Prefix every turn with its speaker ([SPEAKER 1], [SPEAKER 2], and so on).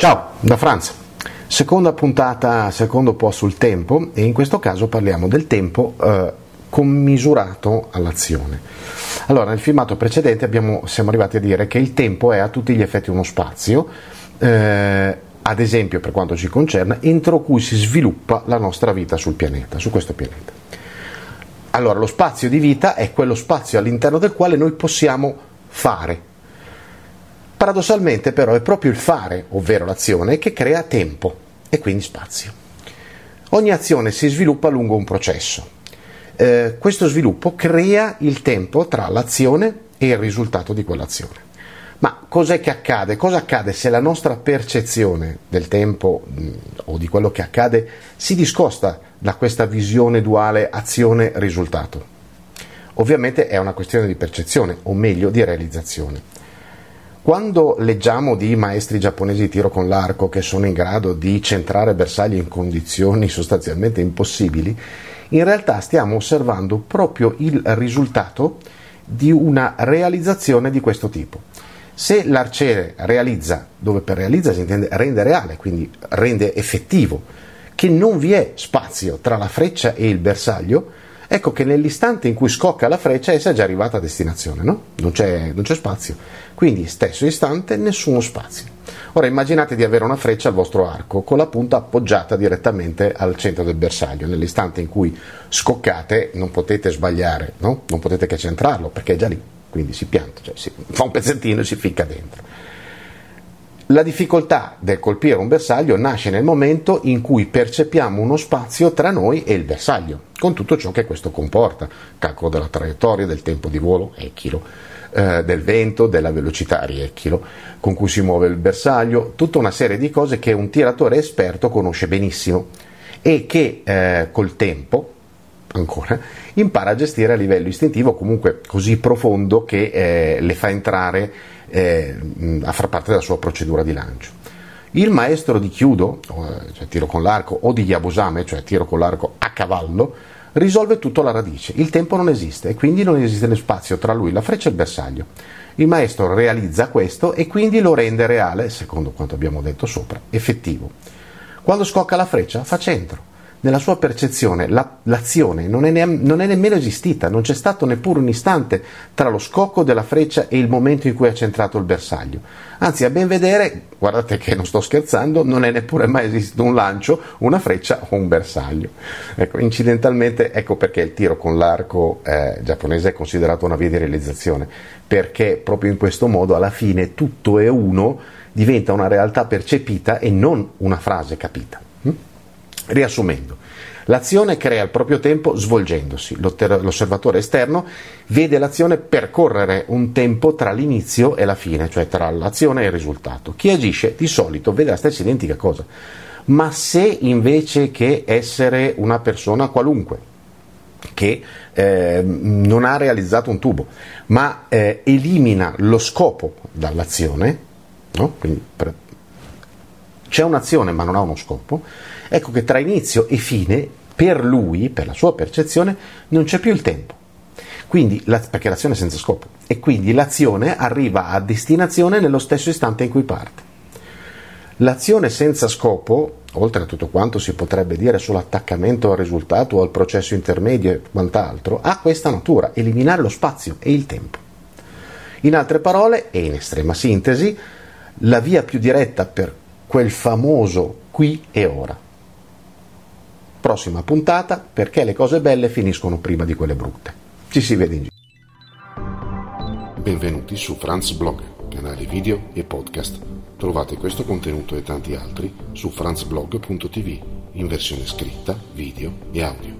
[SPEAKER 1] Ciao, da Franz. Seconda puntata, secondo po' sul tempo e in questo caso parliamo del tempo eh, commisurato all'azione. Allora, nel filmato precedente abbiamo, siamo arrivati a dire che il tempo è a tutti gli effetti uno spazio, eh, ad esempio per quanto ci concerne, entro cui si sviluppa la nostra vita sul pianeta, su questo pianeta. Allora, lo spazio di vita è quello spazio all'interno del quale noi possiamo fare, Paradossalmente però è proprio il fare, ovvero l'azione, che crea tempo e quindi spazio. Ogni azione si sviluppa lungo un processo. Eh, questo sviluppo crea il tempo tra l'azione e il risultato di quell'azione. Ma cos'è che accade? Cosa accade se la nostra percezione del tempo mh, o di quello che accade si discosta da questa visione duale azione-risultato? Ovviamente è una questione di percezione, o meglio di realizzazione. Quando leggiamo di maestri giapponesi di tiro con l'arco che sono in grado di centrare bersaglio in condizioni sostanzialmente impossibili, in realtà stiamo osservando proprio il risultato di una realizzazione di questo tipo. Se l'arciere realizza, dove per realizza si intende rende reale, quindi rende effettivo, che non vi è spazio tra la freccia e il bersaglio, ecco che nell'istante in cui scocca la freccia essa è già arrivata a destinazione, no? non, c'è, non c'è spazio. Quindi stesso istante, nessuno spazio. Ora immaginate di avere una freccia al vostro arco con la punta appoggiata direttamente al centro del bersaglio. Nell'istante in cui scoccate non potete sbagliare, no? non potete che centrarlo perché è già lì, quindi si pianta, cioè si fa un pezzettino e si ficca dentro. La difficoltà del colpire un bersaglio nasce nel momento in cui percepiamo uno spazio tra noi e il bersaglio, con tutto ciò che questo comporta, calcolo della traiettoria, del tempo di volo, echilo, eh, del vento, della velocità, riechilo, con cui si muove il bersaglio, tutta una serie di cose che un tiratore esperto conosce benissimo e che eh, col tempo, ancora, impara a gestire a livello istintivo, comunque così profondo che eh, le fa entrare eh, a far parte della sua procedura di lancio. Il maestro di chiudo, eh, cioè tiro con l'arco, o di yabusame, cioè tiro con l'arco a cavallo, risolve tutto alla radice. Il tempo non esiste e quindi non esiste lo spazio tra lui, la freccia e il bersaglio. Il maestro realizza questo e quindi lo rende reale, secondo quanto abbiamo detto sopra, effettivo. Quando scocca la freccia fa centro nella sua percezione la, l'azione non è, ne, non è, nemmeno esistita, non c'è stato neppure un istante tra lo scocco della freccia e il momento in cui ha centrato il bersaglio. Anzi, a ben vedere, guardate che non sto scherzando, non è neppure mai esistito un lancio, una freccia o un bersaglio. Ecco, incidentalmente, ecco perché il tiro con l'arco eh, giapponese è considerato una via di realizzazione, perché proprio in questo modo alla fine tutto è uno, diventa una realtà percepita e non una frase capita. Riassumendo, l'azione crea il proprio tempo svolgendosi. L'osservatore esterno vede l'azione percorrere un tempo tra l'inizio e la fine, cioè tra l'azione e il risultato. Chi agisce di solito vede la stessa identica cosa. Ma se invece che essere una persona qualunque, che eh, non ha realizzato un tubo, ma eh, elimina lo scopo dall'azione, no? Quindi per, c'è un'azione ma non ha uno scopo, ecco che tra inizio e fine, per lui, per la sua percezione, non c'è più il tempo. Quindi, la, perché l'azione è senza scopo. E quindi l'azione arriva a destinazione nello stesso istante in cui parte. L'azione senza scopo, oltre a tutto quanto si potrebbe dire sull'attaccamento al risultato o al processo intermedio e quant'altro, ha questa natura, eliminare lo spazio e il tempo. In altre parole, e in estrema sintesi, la via più diretta per quel famoso qui e ora. Prossima puntata perché le cose belle finiscono prima di quelle brutte. Ci si vede in giro.
[SPEAKER 2] Benvenuti su Franz Blog, canale video e podcast. Trovate questo contenuto e tanti altri su franzblog.tv in versione scritta, video e audio.